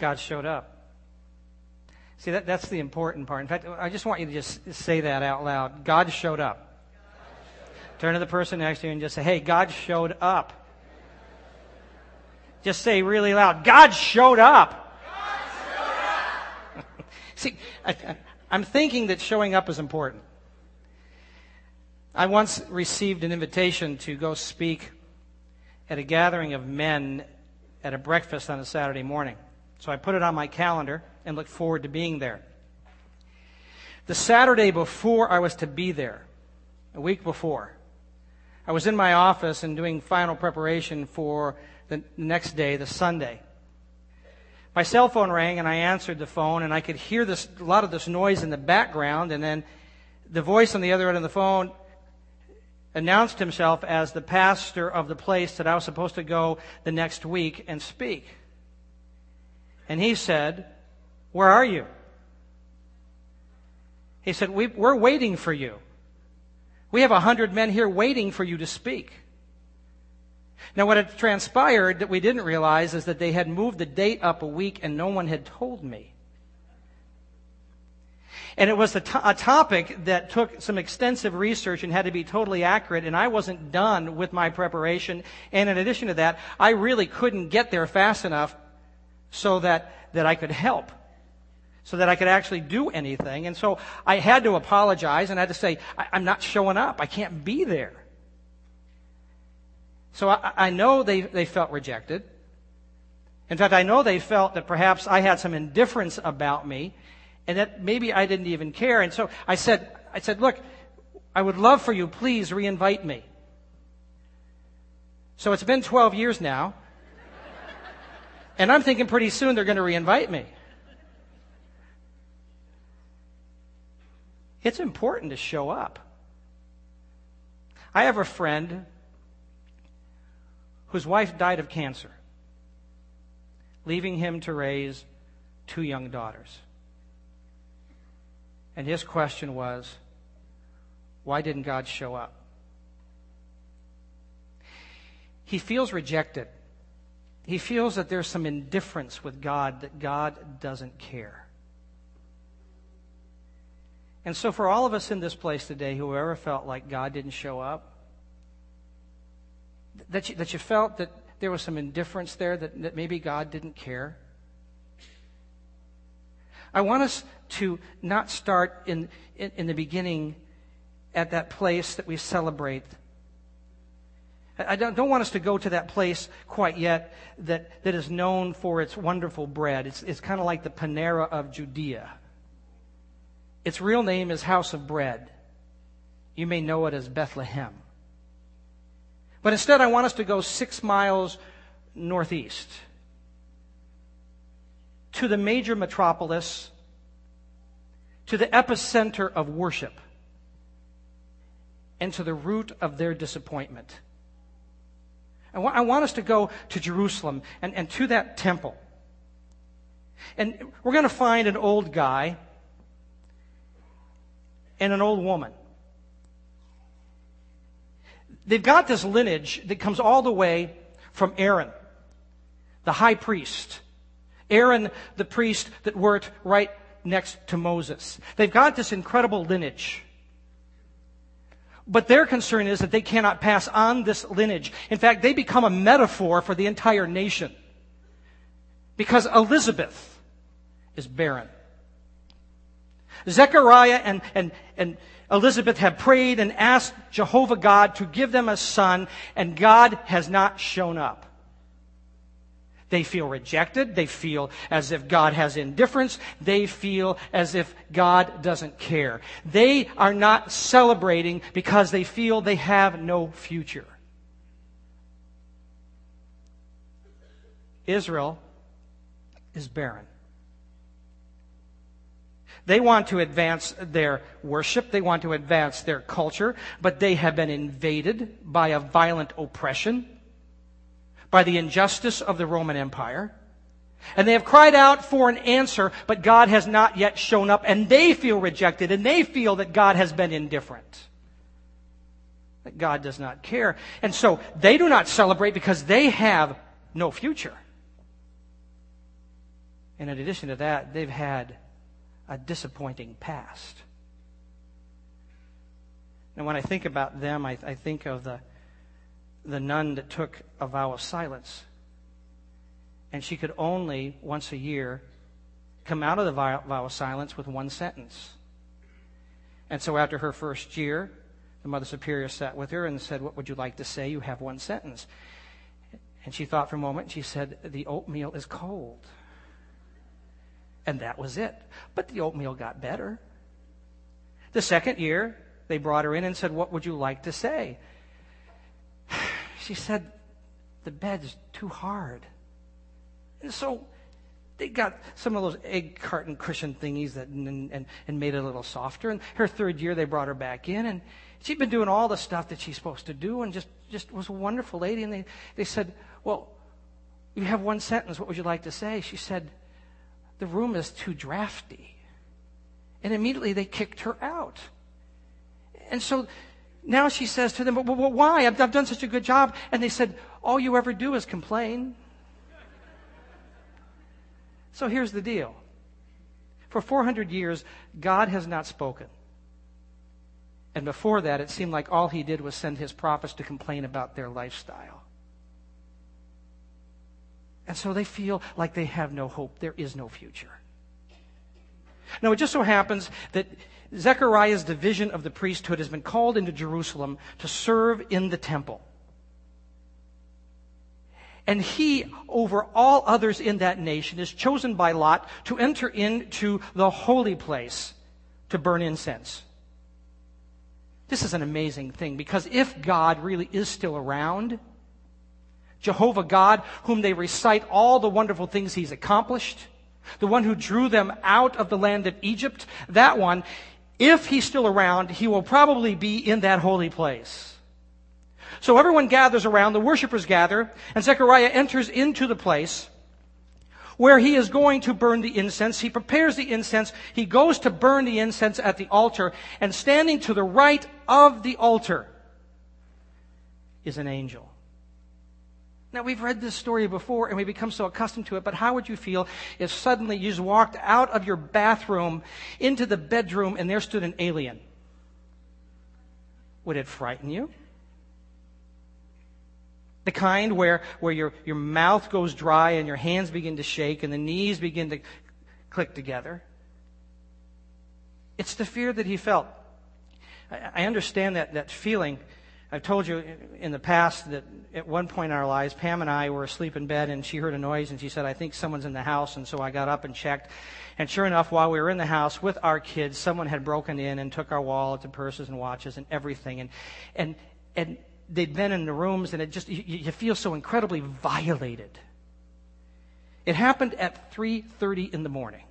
God showed up. See, that, that's the important part. In fact, I just want you to just say that out loud. God showed up. Turn to the person next to you and just say, hey, God showed up. Just say really loud, God showed up. God showed up. See, I, I'm thinking that showing up is important. I once received an invitation to go speak at a gathering of men at a breakfast on a Saturday morning. So I put it on my calendar and looked forward to being there. The Saturday before I was to be there, a week before, I was in my office and doing final preparation for the next day, the Sunday. My cell phone rang and I answered the phone and I could hear this, a lot of this noise in the background and then the voice on the other end of the phone announced himself as the pastor of the place that I was supposed to go the next week and speak. And he said, Where are you? He said, we, are waiting for you. We have a hundred men here waiting for you to speak. Now, what had transpired that we didn't realize is that they had moved the date up a week and no one had told me. And it was a, to- a topic that took some extensive research and had to be totally accurate, and I wasn't done with my preparation. And in addition to that, I really couldn't get there fast enough so that, that I could help so that I could actually do anything. And so I had to apologize and I had to say, I, am not showing up. I can't be there. So I, I know they, they felt rejected. In fact, I know they felt that perhaps I had some indifference about me and that maybe I didn't even care. And so I said, I said, look, I would love for you, please reinvite me. So it's been 12 years now. And I'm thinking pretty soon they're going to reinvite me. It's important to show up. I have a friend whose wife died of cancer, leaving him to raise two young daughters. And his question was, why didn't God show up? He feels rejected. He feels that there's some indifference with God, that God doesn't care. And so, for all of us in this place today, whoever felt like God didn't show up, that you, that you felt that there was some indifference there, that, that maybe God didn't care, I want us to not start in, in, in the beginning at that place that we celebrate. I don't, don't, want us to go to that place quite yet that, that is known for its wonderful bread. It's, it's kind of like the Panera of Judea. Its real name is House of Bread. You may know it as Bethlehem. But instead, I want us to go six miles northeast to the major metropolis, to the epicenter of worship, and to the root of their disappointment. I want, I want us to go to Jerusalem and, and to that temple. And we're going to find an old guy and an old woman. They've got this lineage that comes all the way from Aaron, the high priest. Aaron, the priest that worked right next to Moses. They've got this incredible lineage. But their concern is that they cannot pass on this lineage. In fact, they become a metaphor for the entire nation. Because Elizabeth is barren. Zechariah and, and, and Elizabeth have prayed and asked Jehovah God to give them a son, and God has not shown up. They feel rejected. They feel as if God has indifference. They feel as if God doesn't care. They are not celebrating because they feel they have no future. Israel is barren. They want to advance their worship. They want to advance their culture, but they have been invaded by a violent oppression, by the injustice of the Roman Empire. And they have cried out for an answer, but God has not yet shown up, and they feel rejected, and they feel that God has been indifferent. That God does not care. And so they do not celebrate because they have no future. And in addition to that, they've had a disappointing past. And when I think about them, I, I think of the, the nun that took a vow of silence. And she could only, once a year, come out of the vow, of silence with one sentence. And so after her first year, the Mother Superior sat with her and said, What would you like to say? You have one sentence. And she thought for a moment and she said, The oatmeal is cold. And that was it. But the oatmeal got better. The second year, they brought her in and said, What would you like to say? She said, The bed's too hard. And so they got some of those egg carton cushion thingies that and, and, and made it a little softer. And her third year, they brought her back in, and she'd been doing all the stuff that she's supposed to do, and just just was a wonderful lady. And they they said, "Well, you have one sentence. What would you like to say?" She said, "The room is too drafty," and immediately they kicked her out. And so now she says to them, "But, but why? I've, I've done such a good job." And they said, "All you ever do is complain." So here's the deal. For 400 years, God has not spoken. And before that, it seemed like all he did was send his prophets to complain about their lifestyle. And so they feel like they have no hope. There is no future. Now, it just so happens that Zechariah's division of the priesthood has been called into Jerusalem to serve in the temple. And he, over all others in that nation, is chosen by Lot to enter into the holy place to burn incense. This is an amazing thing because if God really is still around, Jehovah God, whom they recite all the wonderful things he's accomplished, the one who drew them out of the land of Egypt, that one, if he's still around, he will probably be in that holy place. So everyone gathers around, the worshippers gather, and Zechariah enters into the place where he is going to burn the incense. He prepares the incense. He goes to burn the incense at the altar, and standing to the right of the altar is an angel. Now, we've read this story before and we become so accustomed to it, but how would you feel if suddenly you just walked out of your bathroom into the bedroom and there stood an alien? Would it frighten you? The kind where, where your, your mouth goes dry and your hands begin to shake and the knees begin to click together. It's the fear that he felt. I, I understand that, that feeling. I've told you in the past that at one point in our lives, Pam and I were asleep in bed and she heard a noise and she said, I think someone's in the house. And so I got up and checked. And sure enough, while we were in the house with our kids, someone had broken in and took our wallets and purses and watches and everything. And, and, and they'd been in the rooms and it just, you, you feel so incredibly violated. It happened at 3.30 in the morning.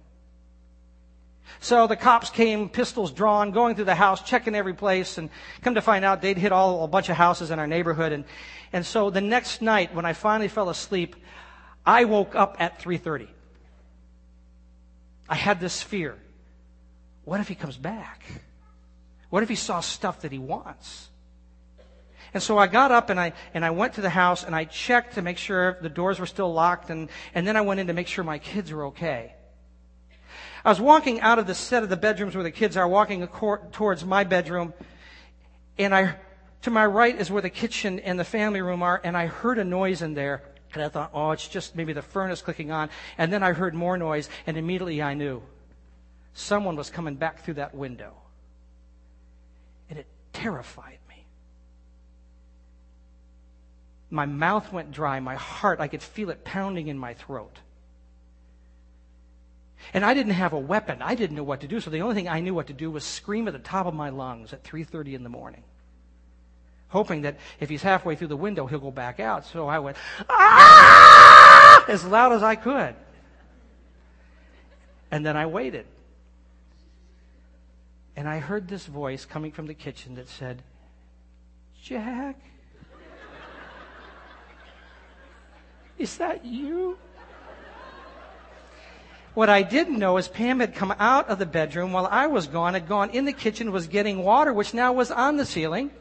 So the cops came, pistols drawn, going through the house, checking every place, and come to find out they'd hit all a bunch of houses in our neighborhood. And, and so the next night, when I finally fell asleep, I woke up at 3.30. I had this fear. What if he comes back? What if he saw stuff that he wants? And so I got up and I, and I went to the house and I checked to make sure the doors were still locked and, and then I went in to make sure my kids were okay. I was walking out of the set of the bedrooms where the kids are, walking towards my bedroom, and I, to my right is where the kitchen and the family room are, and I heard a noise in there, and I thought, oh, it's just maybe the furnace clicking on, and then I heard more noise, and immediately I knew someone was coming back through that window. And it terrified me. My mouth went dry. My heart, I could feel it pounding in my throat. And I didn't have a weapon. I didn't know what to do. So the only thing I knew what to do was scream at the top of my lungs at 3:30 in the morning, hoping that if he's halfway through the window, he'll go back out. So I went ah! as loud as I could. And then I waited. And I heard this voice coming from the kitchen that said, "Jack, Is that you? What I didn't know is Pam had come out of the bedroom while I was gone, had gone in the kitchen, was getting water, which now was on the ceiling.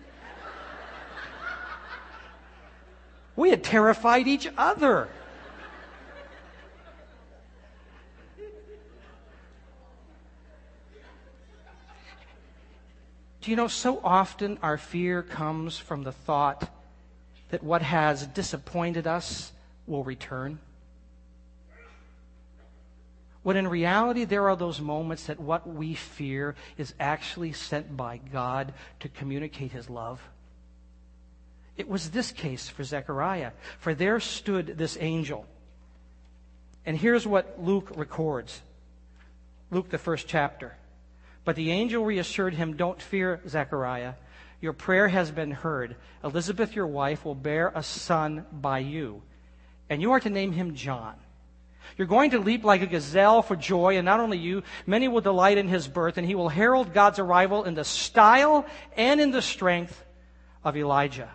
We had terrified each other. Do you know, so often our fear comes from the thought that what has disappointed us will return. When in reality, there are those moments that what we fear is actually sent by God to communicate His love. It was this case for Zechariah, for there stood this angel. And here's what Luke records Luke, the first chapter. But the angel reassured him, Don't fear, Zechariah. Your prayer has been heard. Elizabeth, your wife, will bear a son by you, and you are to name him John. You're going to leap like a gazelle for joy, and not only you, many will delight in his birth, and he will herald God's arrival in the style and in the strength of Elijah.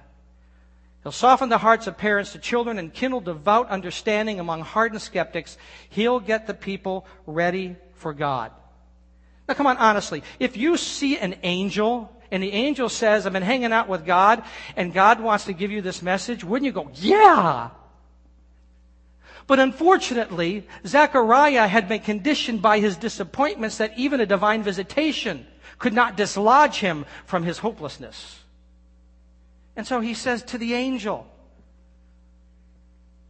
He'll soften the hearts of parents to children and kindle devout understanding among hardened skeptics. He'll get the people ready for God. Now, come on, honestly. If you see an angel and the angel says, I've been hanging out with God and God wants to give you this message, wouldn't you go, yeah? But unfortunately, Zechariah had been conditioned by his disappointments that even a divine visitation could not dislodge him from his hopelessness. And so he says to the angel,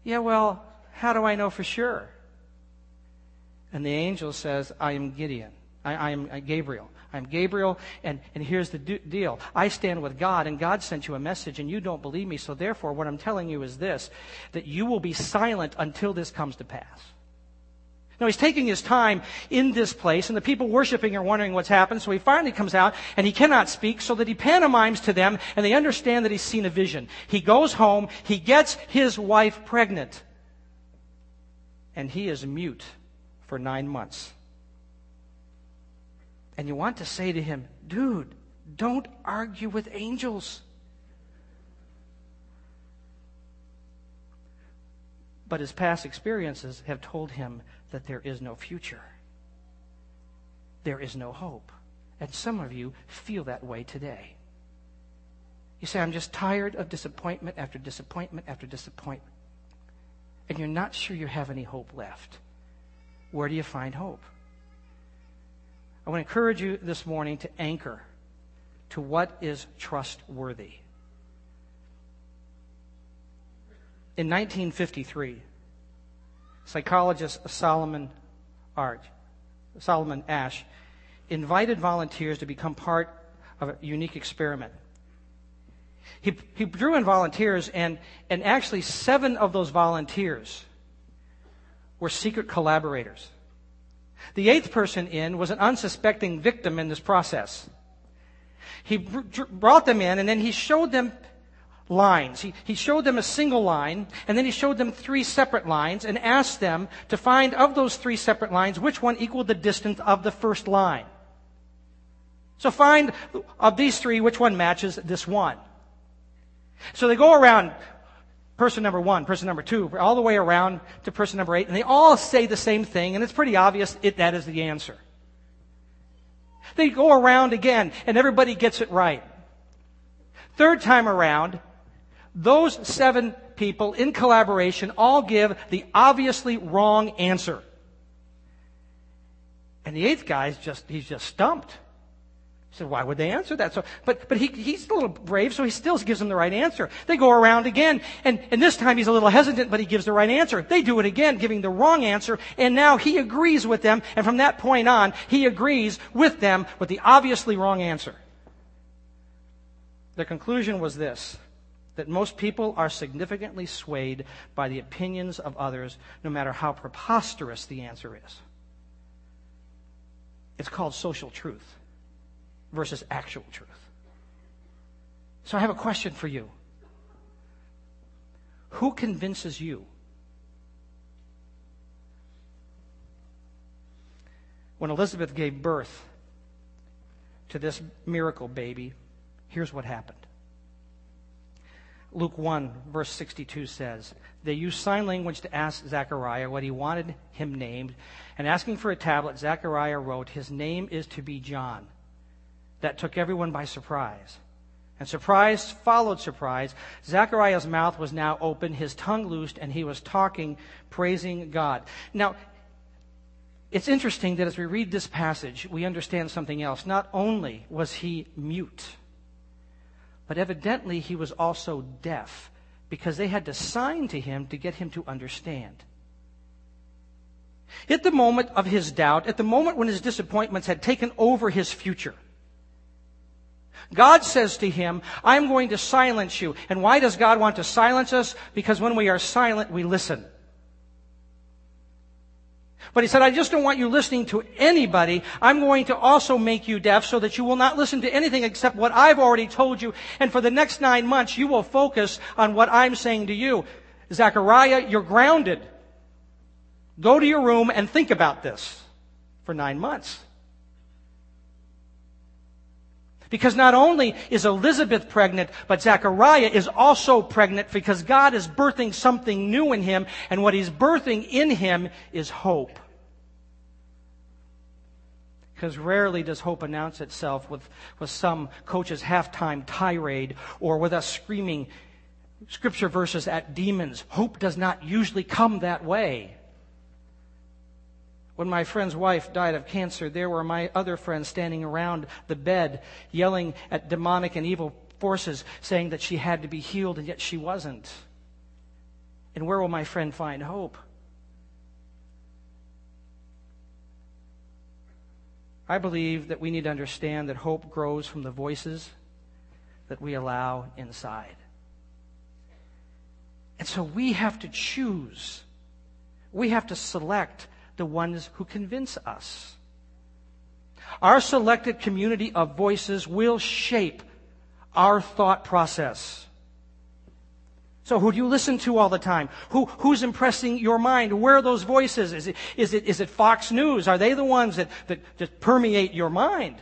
Yeah, well, how do I know for sure? And the angel says, I am Gideon. I, I am uh, Gabriel. I'm Gabriel, and, and here's the do- deal. I stand with God, and God sent you a message, and you don't believe me, so therefore, what I'm telling you is this that you will be silent until this comes to pass. Now, he's taking his time in this place, and the people worshiping are wondering what's happened, so he finally comes out, and he cannot speak, so that he pantomimes to them, and they understand that he's seen a vision. He goes home, he gets his wife pregnant, and he is mute for nine months. And you want to say to him, dude, don't argue with angels. But his past experiences have told him that there is no future. There is no hope. And some of you feel that way today. You say, I'm just tired of disappointment after disappointment after disappointment. And you're not sure you have any hope left. Where do you find hope? I want to encourage you this morning to anchor to what is trustworthy. In 1953, psychologist Solomon Arch, Solomon Asch invited volunteers to become part of a unique experiment. He, he drew in volunteers, and, and actually, seven of those volunteers were secret collaborators. The eighth person in was an unsuspecting victim in this process. He brought them in and then he showed them lines. He, he showed them a single line and then he showed them three separate lines and asked them to find of those three separate lines which one equaled the distance of the first line. So find of these three which one matches this one. So they go around person number one, person number two, all the way around to person number eight, and they all say the same thing, and it's pretty obvious it, that is the answer. They go around again, and everybody gets it right. Third time around, those seven people in collaboration all give the obviously wrong answer. And the eighth guy's just, he's just stumped. He said, why would they answer that? So, but, but he, he's a little brave, so he still gives them the right answer. They go around again, and, and this time he's a little hesitant, but he gives the right answer. They do it again, giving the wrong answer, and now he agrees with them, and from that point on, he agrees with them with the obviously wrong answer. The conclusion was this that most people are significantly swayed by the opinions of others, no matter how preposterous the answer is. It's called social truth versus actual truth. So I have a question for you. Who convinces you? When Elizabeth gave birth to this miracle baby, here's what happened. Luke 1, verse 62 says, They used sign language to ask Zechariah what he wanted him named, and asking for a tablet, Zechariah wrote, His name is to be John that took everyone by surprise. And surprise followed surprise. Zechariah's mouth was now open, his tongue loosed, and he was talking, praising God. Now, It's interesting that as we read this passage, we understand something else. Not only was he mute, but evidently he was also deaf because they had to sign to him to get him to understand. At the moment of his doubt, at the moment when his disappointments had taken over his future, God says to him, I'm going to silence you. And why does God want to silence us? Because when we are silent, we listen. But he said, I just don't want you listening to anybody. I'm going to also make you deaf so that you will not listen to anything except what I've already told you. And for the next nine months, you will focus on what I'm saying to you. Zechariah, you're grounded. Go to your room and think about this for nine months. Because not only is Elizabeth pregnant, but Zechariah is also pregnant because God is birthing something new in him, and what he's birthing in him is hope. Because rarely does hope announce itself with, with some coach's halftime tirade or with us screaming scripture verses at demons. Hope does not usually come that way. When my friend's wife died of cancer, there were my other friends standing around the bed, yelling at demonic and evil forces, saying that she had to be healed, and yet she wasn't. And where will my friend find hope? I believe that we need to understand that hope grows from the voices that we allow inside. And so we have to choose. We have to select the ones who convince us. Our selected community of voices will shape our thought process. So who do you listen to all the time? Who, who's impressing your mind? Where are those voices? Is it, is it, is it Fox News? Are they the ones that, that, that permeate your mind?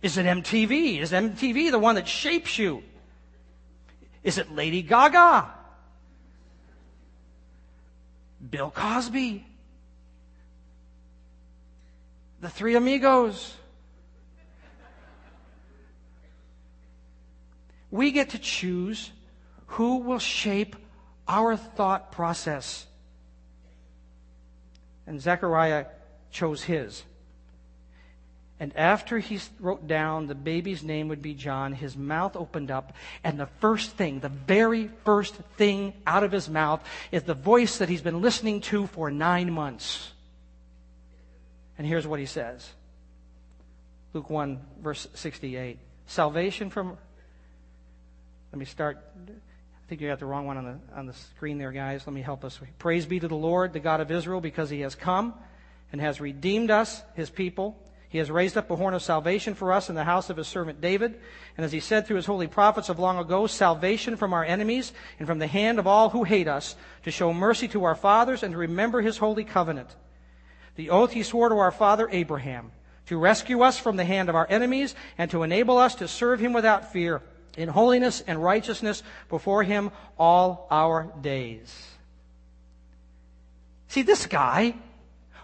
Is it MTV? Is MTV the one that shapes you? Is it Lady Gaga? Bill Cosby? The Three Amigos. We get to choose who will shape our thought process. And Zechariah chose his. And after he wrote down the baby's name would be John, his mouth opened up, and the first thing, the very first thing out of his mouth is the voice that he's been listening to for nine months. And here's what he says Luke 1, verse 68. Salvation from. Let me start. I think you got the wrong one on the, on the screen there, guys. Let me help us. Praise be to the Lord, the God of Israel, because he has come and has redeemed us, his people. He has raised up a horn of salvation for us in the house of his servant David. And as he said through his holy prophets of long ago, salvation from our enemies and from the hand of all who hate us, to show mercy to our fathers and to remember his holy covenant the oath he swore to our father Abraham, to rescue us from the hand of our enemies and to enable us to serve him without fear in holiness and righteousness before him all our days. See, this guy,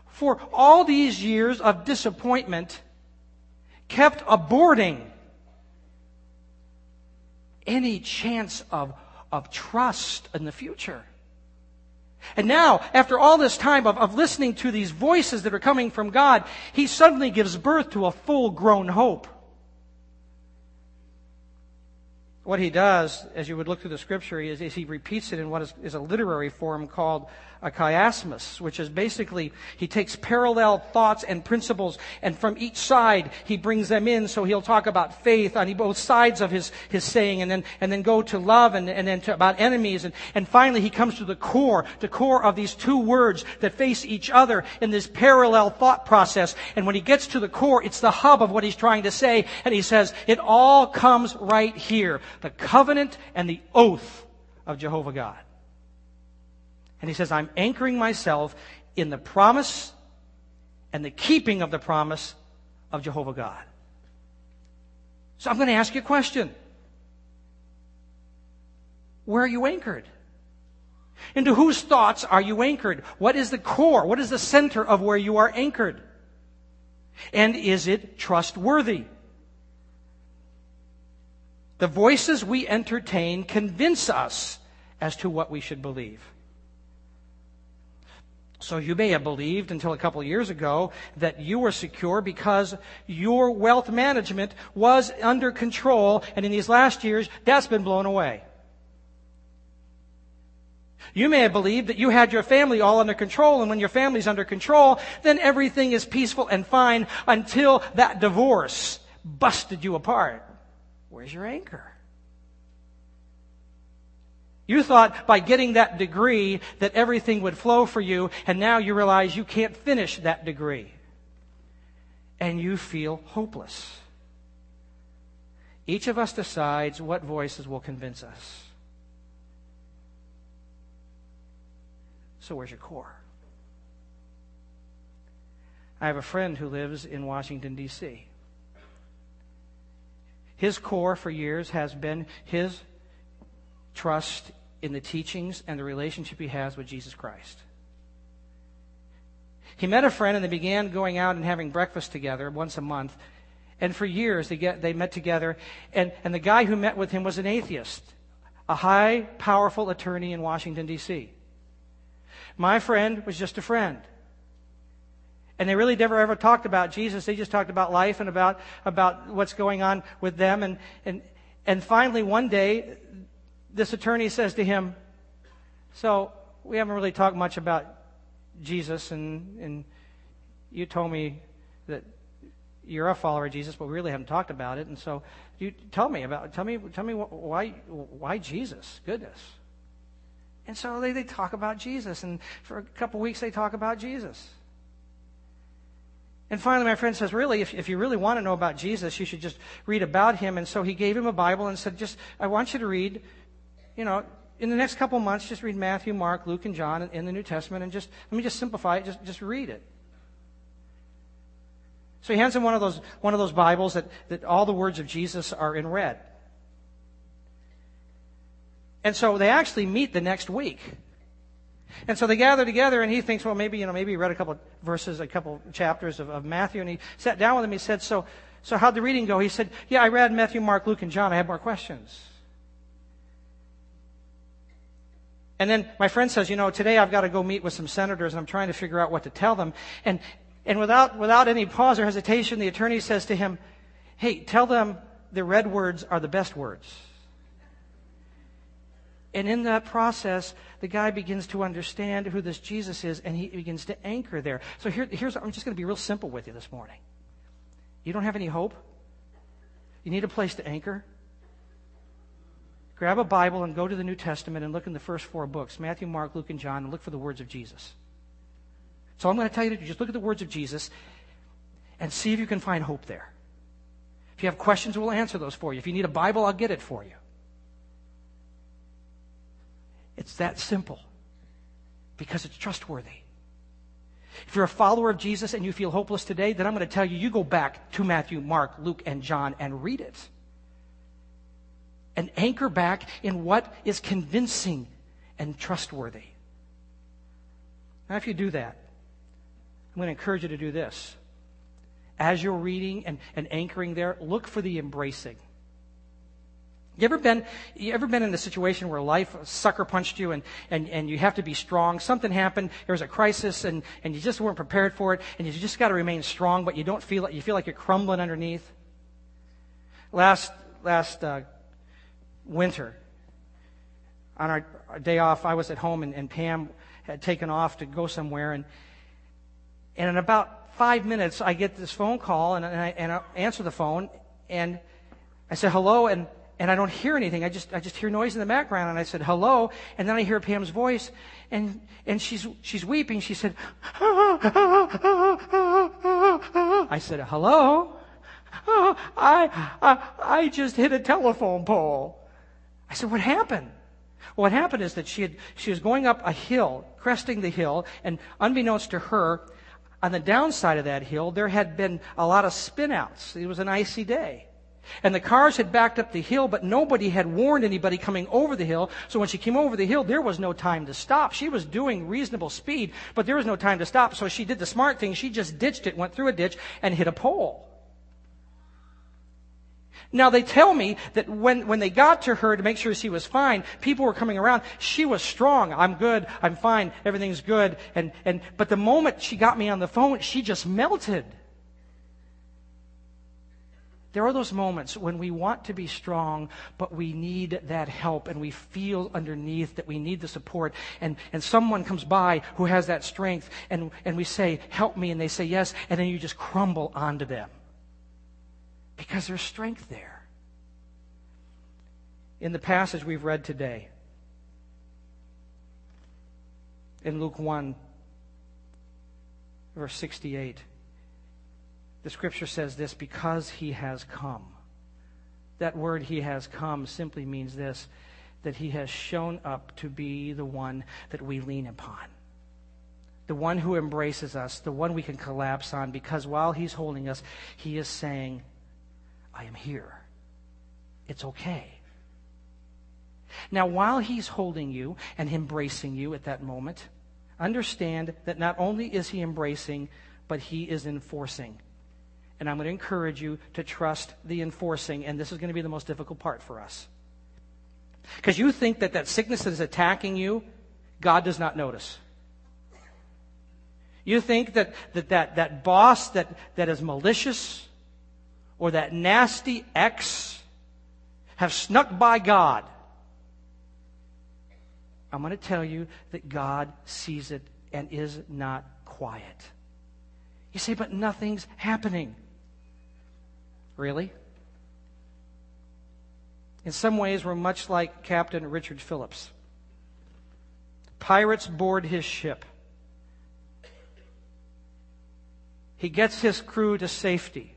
for all these years of disappointment, kept aborting any chance of, of trust in the future. And now, after all this time of, of listening to these voices that are coming from God, he suddenly gives birth to a full grown hope. What he does, as you would look through the scripture, is, is he repeats it in what is, is a literary form called a chiasmus, which is basically he takes parallel thoughts and principles, and from each side he brings them in. So he'll talk about faith on both sides of his, his saying, and then and then go to love, and, and then to about enemies, and, and finally he comes to the core, the core of these two words that face each other in this parallel thought process. And when he gets to the core, it's the hub of what he's trying to say, and he says it all comes right here: the covenant and the oath of Jehovah God. And he says, I'm anchoring myself in the promise and the keeping of the promise of Jehovah God. So I'm going to ask you a question. Where are you anchored? Into whose thoughts are you anchored? What is the core? What is the center of where you are anchored? And is it trustworthy? The voices we entertain convince us as to what we should believe. So you may have believed until a couple of years ago that you were secure because your wealth management was under control, and in these last years, that's been blown away. You may have believed that you had your family all under control, and when your family's under control, then everything is peaceful and fine until that divorce busted you apart. Where's your anchor? You thought by getting that degree that everything would flow for you, and now you realize you can't finish that degree. And you feel hopeless. Each of us decides what voices will convince us. So, where's your core? I have a friend who lives in Washington, D.C. His core for years has been his trust in the teachings and the relationship he has with Jesus Christ. He met a friend and they began going out and having breakfast together once a month. And for years they, get, they met together. And, and the guy who met with him was an atheist, a high, powerful attorney in Washington, D.C. My friend was just a friend. And they really never ever talked about Jesus. They just talked about life and about, about what's going on with them. And, and, and finally, one day, this attorney says to him, So, we haven't really talked much about Jesus, and, and you told me that you're a follower of Jesus, but we really haven't talked about it. And so, you tell me about tell me tell me why why Jesus? Goodness. And so they, they talk about Jesus, and for a couple weeks they talk about Jesus. And finally, my friend says, Really, if, if you really want to know about Jesus, you should just read about him. And so he gave him a Bible and said, Just, I want you to read you know, in the next couple months, just read Matthew, Mark, Luke, and John in the New Testament and just, let me just simplify it, just, just read it. So he hands him one of those, one of those Bibles that, that all the words of Jesus are in red. And so they actually meet the next week. And so they gather together, and he thinks, well, maybe, you know, maybe he read a couple verses, a couple chapters of, of Matthew, and he sat down with him. He said, so, so how'd the reading go? He said, yeah, I read Matthew, Mark, Luke, and John. I have more questions. And then my friend says, you know, today I've got to go meet with some senators and I'm trying to figure out what to tell them. And, and without, without any pause or hesitation, the attorney says to him, hey, tell them the red words are the best words. And in that process, the guy begins to understand who this Jesus is and he begins to anchor there. So here, here's, I'm just going to be real simple with you this morning. You don't have any hope? You need a place to anchor? Grab a Bible and go to the New Testament and look in the first four books Matthew, Mark, Luke, and John and look for the words of Jesus. So I'm going to tell you to just look at the words of Jesus and see if you can find hope there. If you have questions, we'll answer those for you. If you need a Bible, I'll get it for you. It's that simple because it's trustworthy. If you're a follower of Jesus and you feel hopeless today, then I'm going to tell you, you go back to Matthew, Mark, Luke, and John and read it and anchor back in what is convincing and trustworthy. Now, if you do that, I'm going to encourage you to do this. As you're reading and, and anchoring there, look for the embracing. You ever been, you ever been in a situation where life sucker punched you and, and, and you have to be strong? Something happened, there was a crisis and, and you just weren't prepared for it and you just got to remain strong, but you don't feel like, you feel like you're crumbling underneath? Last, last, uh, winter. On our, our day off, I was at home and, and, Pam had taken off to go somewhere. And, and in about five minutes, I get this phone call and, and, I, and I answer the phone. And I said, hello. And, and I don't hear anything. I just, I just hear noise in the background. And I said, hello. And then I hear Pam's voice and, and she's, she's weeping. She said, I said, hello. I, I, I just hit a telephone pole. I said, What happened? What happened is that she, had, she was going up a hill, cresting the hill, and unbeknownst to her, on the downside of that hill, there had been a lot of spinouts. It was an icy day. And the cars had backed up the hill, but nobody had warned anybody coming over the hill. So when she came over the hill, there was no time to stop. She was doing reasonable speed, but there was no time to stop. So she did the smart thing. She just ditched it, went through a ditch, and hit a pole. Now they tell me that when, when they got to her to make sure she was fine, people were coming around. She was strong. I'm good. I'm fine. Everything's good. And, and, but the moment she got me on the phone, she just melted. There are those moments when we want to be strong, but we need that help and we feel underneath that we need the support. And, and someone comes by who has that strength and, and we say, help me. And they say yes. And then you just crumble onto them because there's strength there. In the passage we've read today, in Luke 1, verse 68, the scripture says this because he has come. That word he has come simply means this that he has shown up to be the one that we lean upon. The one who embraces us, the one we can collapse on, because while he's holding us, he is saying, I am here. It's okay. Now, while he's holding you and embracing you at that moment, understand that not only is he embracing, but he is enforcing. And I'm going to encourage you to trust the enforcing, and this is going to be the most difficult part for us. Because you think that that sickness that is attacking you, God does not notice. You think that that, that, that boss that, that is malicious, or that nasty ex have snuck by God. I'm going to tell you that God sees it and is not quiet. You say, but nothing's happening. Really? In some ways, we're much like Captain Richard Phillips. Pirates board his ship. He gets his crew to safety.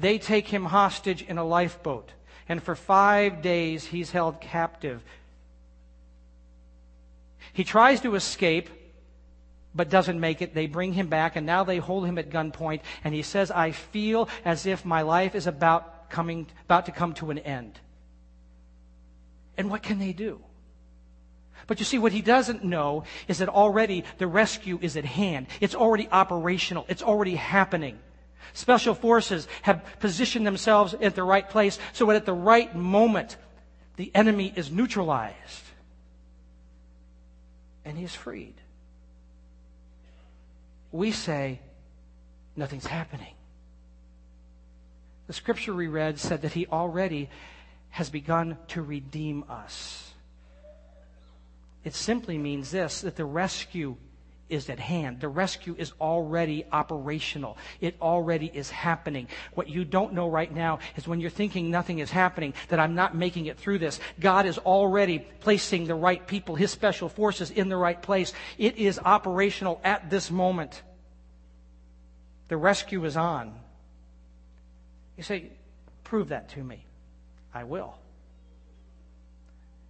They take him hostage in a lifeboat. And for five days, he's held captive. He tries to escape, but doesn't make it. They bring him back, and now they hold him at gunpoint. And he says, I feel as if my life is about, coming, about to come to an end. And what can they do? But you see, what he doesn't know is that already the rescue is at hand. It's already operational. It's already happening. Special forces have positioned themselves at the right place so that at the right moment, the enemy is neutralized and he is freed. We say, nothing's happening. The scripture we read said that he already has begun to redeem us. It simply means this that the rescue is at hand. The rescue is already operational. It already is happening. What you don't know right now is when you're thinking nothing is happening, that I'm not making it through this. God is already placing the right people, His special forces in the right place. It is operational at this moment. The rescue is on. You say, prove that to me. I will.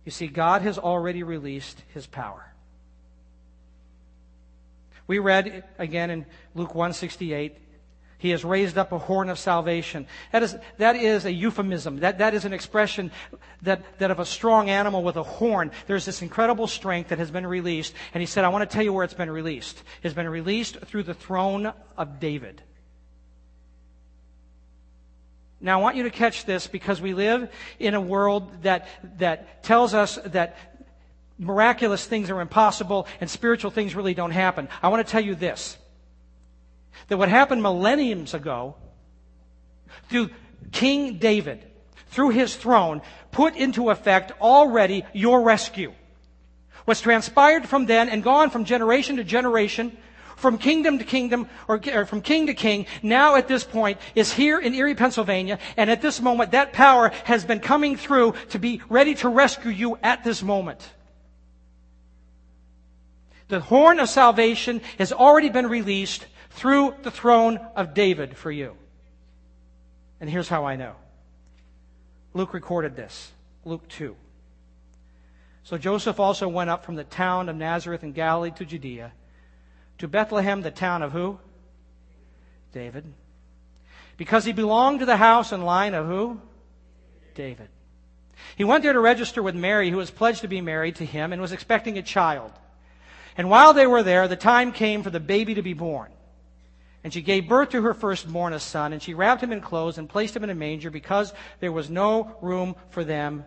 You see, God has already released His power. We read again in Luke 168, he has raised up a horn of salvation. That is, that is a euphemism. That, that is an expression that, that of a strong animal with a horn. There's this incredible strength that has been released. And he said, I want to tell you where it's been released. It's been released through the throne of David. Now, I want you to catch this because we live in a world that, that tells us that miraculous things are impossible and spiritual things really don't happen. I want to tell you this that what happened millenniums ago through King David, through his throne, put into effect already your rescue. What's transpired from then and gone from generation to generation, from kingdom to kingdom, or, or, from king to king, now at this point is here in Erie, Pennsylvania, and at this moment that power has been coming through to be ready to rescue you at this moment. The horn of salvation has already been released through the throne of David for you. And here's how I know. Luke recorded this. Luke 2. So Joseph also went up from the town of Nazareth in Galilee to Judea, to Bethlehem, the town of who? David. Because he belonged to the house and line of who? David. He went there to register with Mary, who was pledged to be married to him and was expecting a child. And while they were there, the time came for the baby to be born. And she gave birth to her firstborn, a son, and she wrapped him in clothes and placed him in a manger because there was no room for them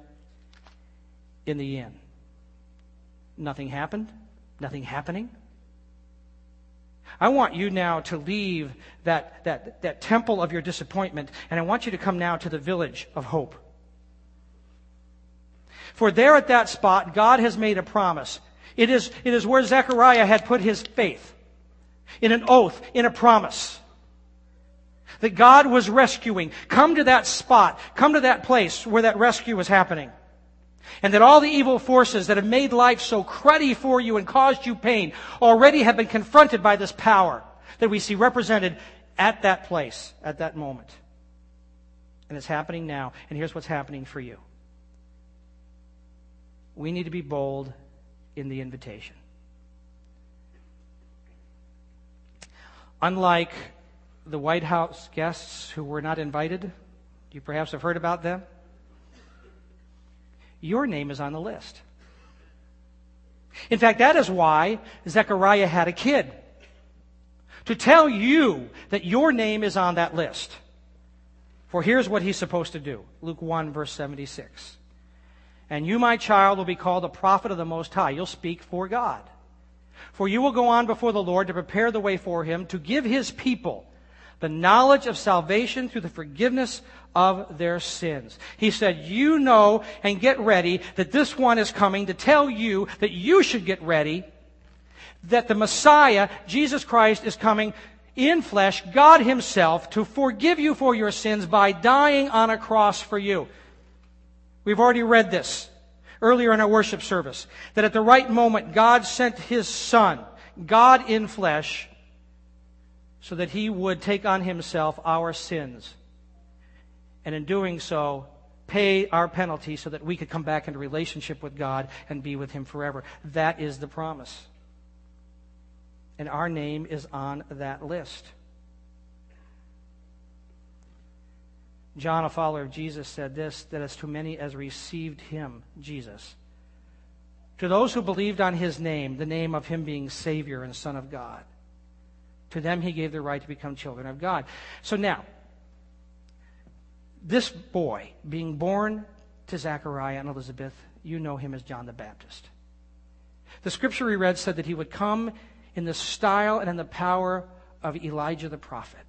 in the inn. Nothing happened. Nothing happening. I want you now to leave that, that, that temple of your disappointment, and I want you to come now to the village of hope. For there at that spot, God has made a promise. It is, it is where Zechariah had put his faith. In an oath, in a promise. That God was rescuing. Come to that spot. Come to that place where that rescue was happening. And that all the evil forces that have made life so cruddy for you and caused you pain already have been confronted by this power that we see represented at that place, at that moment. And it's happening now. And here's what's happening for you. We need to be bold in the invitation. Unlike the White House guests who were not invited, you perhaps have heard about them your name is on the list. In fact, that is why Zechariah had a kid. To tell you that your name is on that list. For here's what he's supposed to do. Luke 1 verse 76. And you, my child, will be called a prophet of the Most High. You'll speak for God. For you will go on before the Lord to prepare the way for him, to give his people the knowledge of salvation through the forgiveness of their sins. He said, You know and get ready that this one is coming to tell you that you should get ready, that the Messiah, Jesus Christ, is coming in flesh, God Himself, to forgive you for your sins by dying on a cross for you. We've already read this earlier in our worship service, that at the right moment, God sent His Son, God in flesh, so that He would take on Himself our sins and in doing so, pay our penalty so that we could come back into relationship with God and be with Him forever. That is the promise. And our name is on that list. John, a follower of Jesus, said this that as to many as received Him, Jesus, to those who believed on His name, the name of Him being Savior and Son of God, to them He gave the right to become children of God. So now, this boy being born to Zachariah and Elizabeth, you know him as John the Baptist. The scripture we read said that he would come in the style and in the power of Elijah the prophet.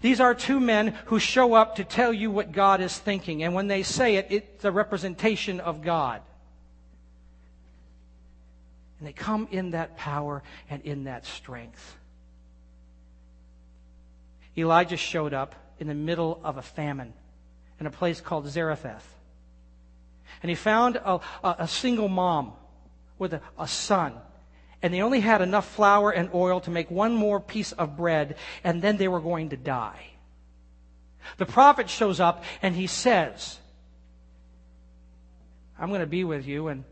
These are two men who show up to tell you what God is thinking, and when they say it, it's a representation of God. And they come in that power and in that strength. Elijah showed up in the middle of a famine in a place called Zarephath. And he found a, a, a single mom with a, a son. And they only had enough flour and oil to make one more piece of bread, and then they were going to die. The prophet shows up and he says, I'm going to be with you, and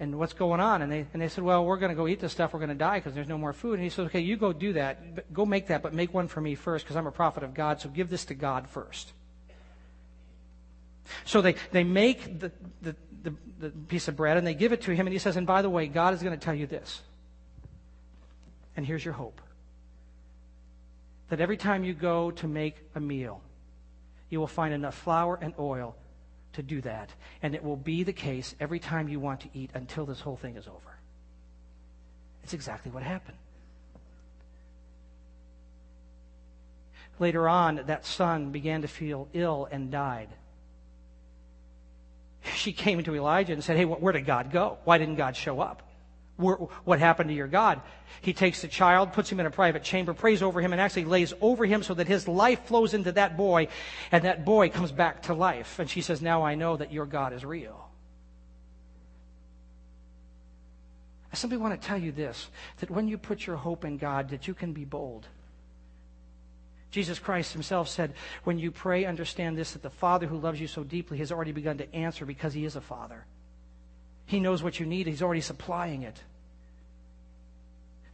and what's going on? And they, and they said, well, we're going to go eat this stuff. We're going to die because there's no more food. And he said, okay, you go do that. Go make that, but make one for me first because I'm a prophet of God. So give this to God first. So they, they make the, the, the, the piece of bread and they give it to him. And he says, and by the way, God is going to tell you this. And here's your hope. That every time you go to make a meal, you will find enough flour and oil to do that. And it will be the case every time you want to eat until this whole thing is over. It's exactly what happened. Later on, that son began to feel ill and died. She came to Elijah and said, Hey, where did God go? Why didn't God show up? what happened to your God. He takes the child, puts him in a private chamber, prays over him, and actually lays over him so that his life flows into that boy, and that boy comes back to life. And she says, Now I know that your God is real. I simply want to tell you this that when you put your hope in God, that you can be bold. Jesus Christ himself said, When you pray, understand this that the Father who loves you so deeply has already begun to answer because he is a Father. He knows what you need, He's already supplying it.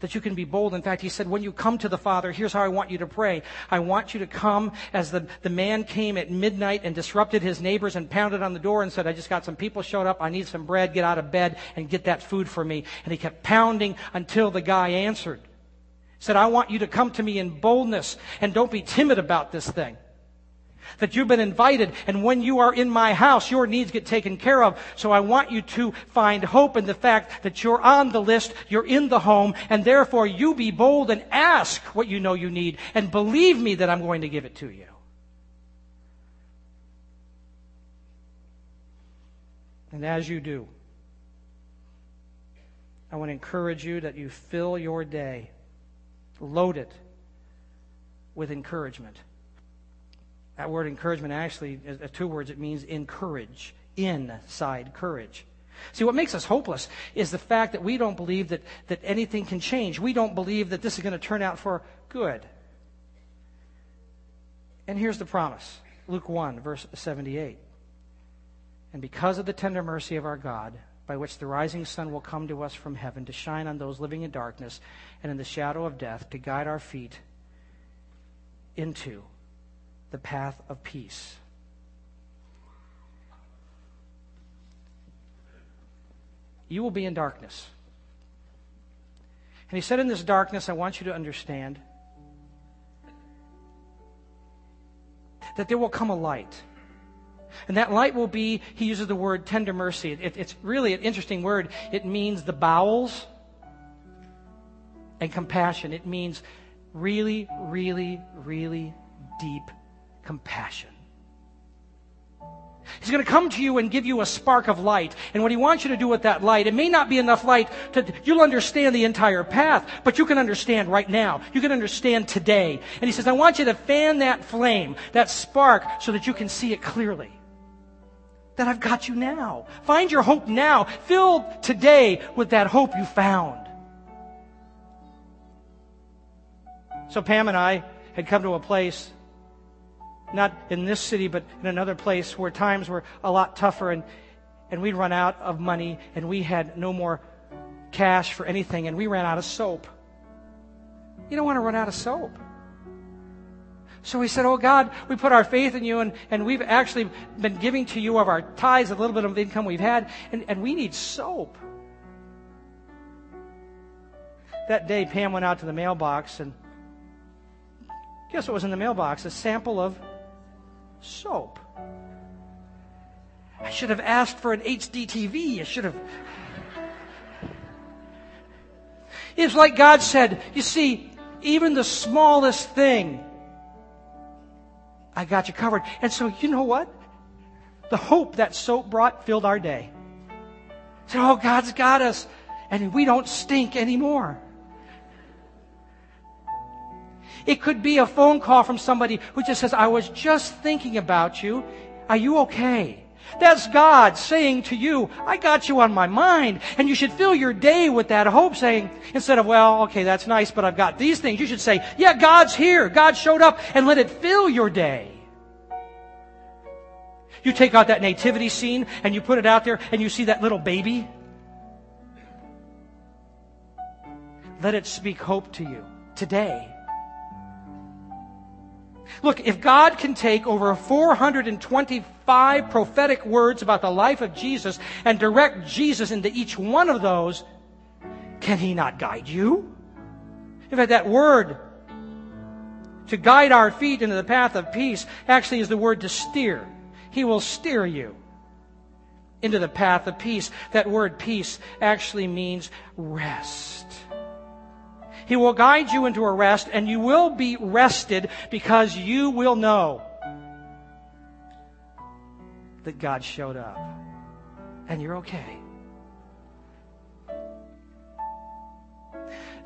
That you can be bold. In fact, He said, when you come to the Father, here's how I want you to pray. I want you to come as the, the man came at midnight and disrupted his neighbors and pounded on the door and said, I just got some people showed up. I need some bread. Get out of bed and get that food for me. And he kept pounding until the guy answered Said, I want you to come to me in boldness and don't be timid about this thing. That you've been invited, and when you are in my house, your needs get taken care of. So I want you to find hope in the fact that you're on the list, you're in the home, and therefore you be bold and ask what you know you need, and believe me that I'm going to give it to you. And as you do, I want to encourage you that you fill your day, load it with encouragement. That word encouragement actually is two words. It means encourage, inside courage. See, what makes us hopeless is the fact that we don't believe that, that anything can change. We don't believe that this is going to turn out for good. And here's the promise Luke 1, verse 78. And because of the tender mercy of our God, by which the rising sun will come to us from heaven to shine on those living in darkness and in the shadow of death, to guide our feet into the path of peace. You will be in darkness. And he said, In this darkness, I want you to understand that there will come a light. And that light will be, he uses the word tender mercy. It, it's really an interesting word. It means the bowels and compassion. It means really, really, really deep compassion. He's going to come to you and give you a spark of light. And what he wants you to do with that light, it may not be enough light to, you'll understand the entire path, but you can understand right now. You can understand today. And he says, I want you to fan that flame, that spark, so that you can see it clearly that I've got you now. Find your hope now. Fill today with that hope you found. So Pam and I had come to a place, not in this city, but in another place where times were a lot tougher and, and we'd run out of money and we had no more cash for anything and we ran out of soap. You don't want to run out of soap. So we said, Oh God, we put our faith in you, and, and we've actually been giving to you of our tithes, a little bit of the income we've had, and, and we need soap. That day, Pam went out to the mailbox, and guess what was in the mailbox? A sample of soap. I should have asked for an HD TV. I should have. It's like God said, you see, even the smallest thing I got you covered. And so, you know what? The hope that soap brought filled our day. So, oh, God's got us, and we don't stink anymore. It could be a phone call from somebody who just says, I was just thinking about you. Are you okay? That's God saying to you, I got you on my mind. And you should fill your day with that hope saying, instead of, well, okay, that's nice, but I've got these things, you should say, yeah, God's here. God showed up and let it fill your day. You take out that nativity scene and you put it out there and you see that little baby. Let it speak hope to you today. Look, if God can take over 425 prophetic words about the life of Jesus and direct Jesus into each one of those, can He not guide you? In fact, that word to guide our feet into the path of peace actually is the word to steer. He will steer you into the path of peace. That word peace actually means rest. He will guide you into a rest, and you will be rested because you will know that God showed up. And you're okay.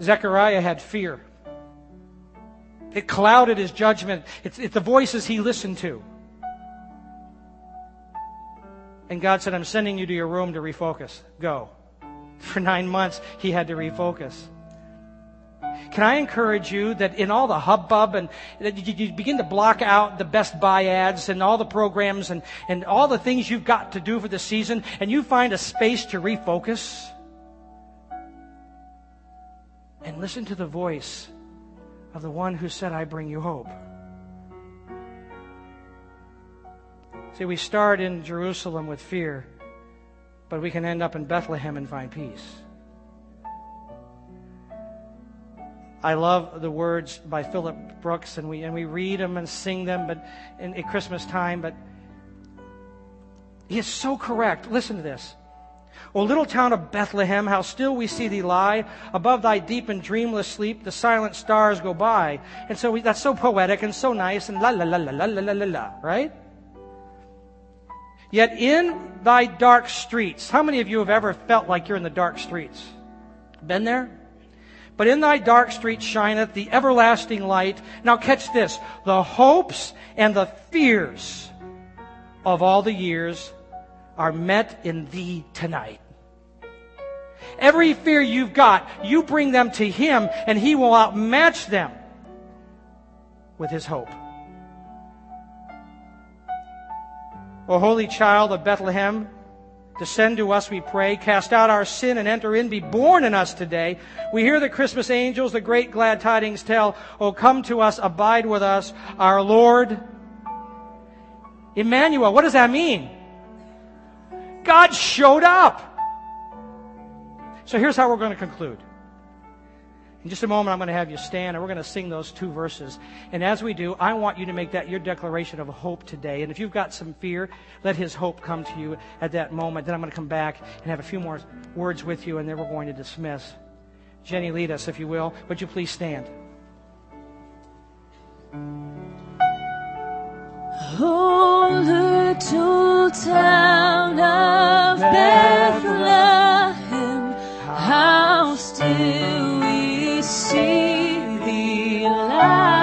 Zechariah had fear. It clouded his judgment. It's, it's the voices he listened to. And God said, I'm sending you to your room to refocus. Go. For nine months, he had to refocus. Can I encourage you that in all the hubbub and that you begin to block out the Best Buy ads and all the programs and, and all the things you've got to do for the season and you find a space to refocus? And listen to the voice of the one who said, I bring you hope. See, we start in Jerusalem with fear, but we can end up in Bethlehem and find peace. I love the words by Philip Brooks, and we, and we read them and sing them but in, at Christmas time, but he is so correct. Listen to this. O little town of Bethlehem, how still we see thee lie. Above thy deep and dreamless sleep, the silent stars go by. And so we, that's so poetic and so nice and la la la la la la la la la, right? Yet in thy dark streets, how many of you have ever felt like you're in the dark streets? Been there? But in thy dark street shineth the everlasting light. Now catch this. The hopes and the fears of all the years are met in thee tonight. Every fear you've got, you bring them to him and he will outmatch them with his hope. O holy child of Bethlehem, Descend to us, we pray. Cast out our sin and enter in. Be born in us today. We hear the Christmas angels, the great glad tidings tell. Oh, come to us, abide with us, our Lord. Emmanuel, what does that mean? God showed up. So here's how we're going to conclude. In just a moment, I'm going to have you stand and we're going to sing those two verses. And as we do, I want you to make that your declaration of hope today. And if you've got some fear, let His hope come to you at that moment. Then I'm going to come back and have a few more words with you, and then we're going to dismiss. Jenny, lead us, if you will. Would you please stand? Oh, little town of Bethlehem, how still see the light.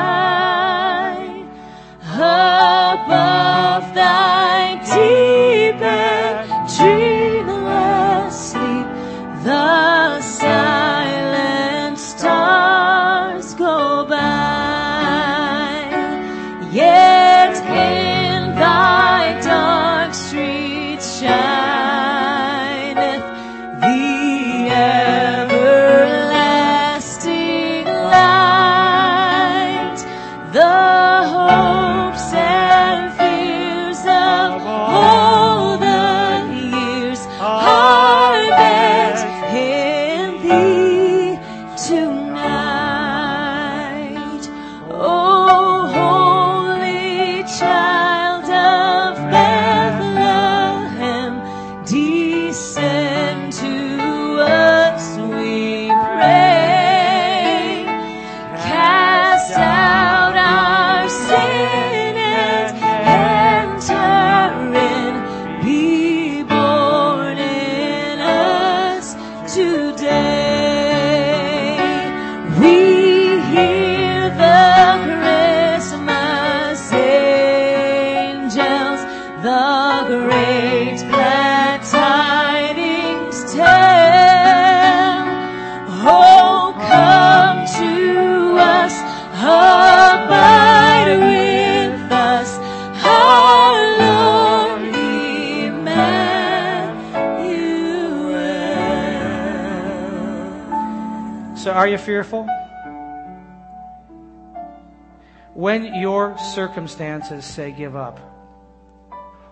Circumstances say give up,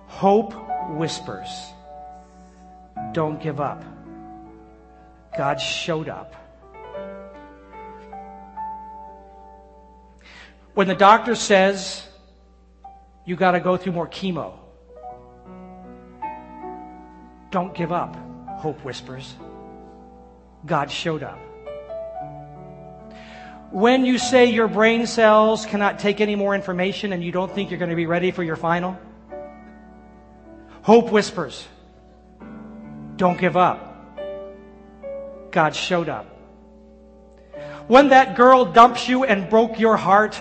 hope whispers, don't give up. God showed up. When the doctor says you got to go through more chemo, don't give up, hope whispers. God showed up. When you say your brain cells cannot take any more information and you don't think you're going to be ready for your final, hope whispers. Don't give up. God showed up. When that girl dumps you and broke your heart,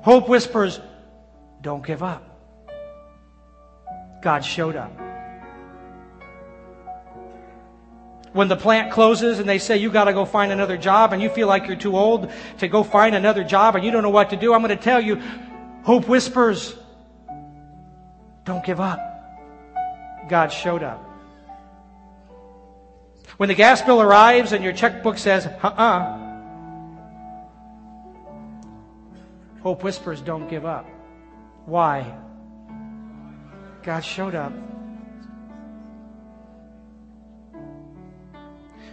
hope whispers, don't give up. God showed up. When the plant closes and they say you got to go find another job and you feel like you're too old to go find another job and you don't know what to do, I'm going to tell you, hope whispers, don't give up. God showed up. When the gas bill arrives and your checkbook says, uh-uh, hope whispers, don't give up. Why? God showed up.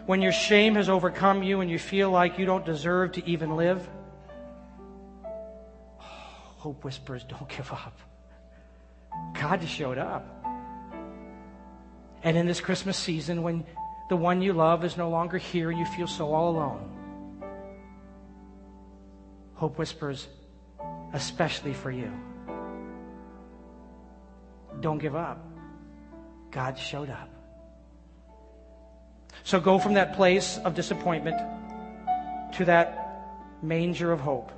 When your shame has overcome you and you feel like you don't deserve to even live, hope whispers, don't give up. God just showed up. And in this Christmas season, when the one you love is no longer here and you feel so all alone, hope whispers, especially for you. Don't give up. God showed up. So go from that place of disappointment to that manger of hope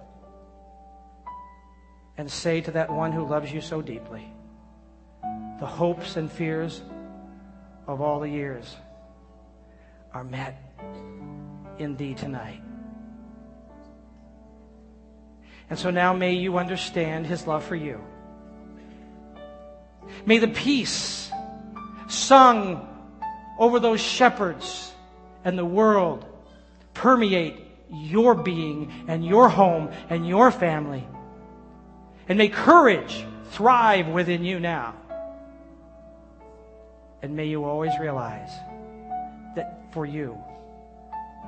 and say to that one who loves you so deeply, the hopes and fears of all the years are met in thee tonight. And so now may you understand his love for you. May the peace sung over those shepherds and the world permeate your being and your home and your family. And may courage thrive within you now. And may you always realize that for you,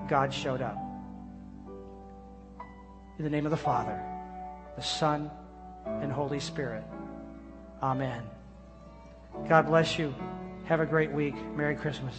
God showed up. In the name of the Father, the Son, and Holy Spirit. Amen. God bless you. Have a great week. Merry Christmas.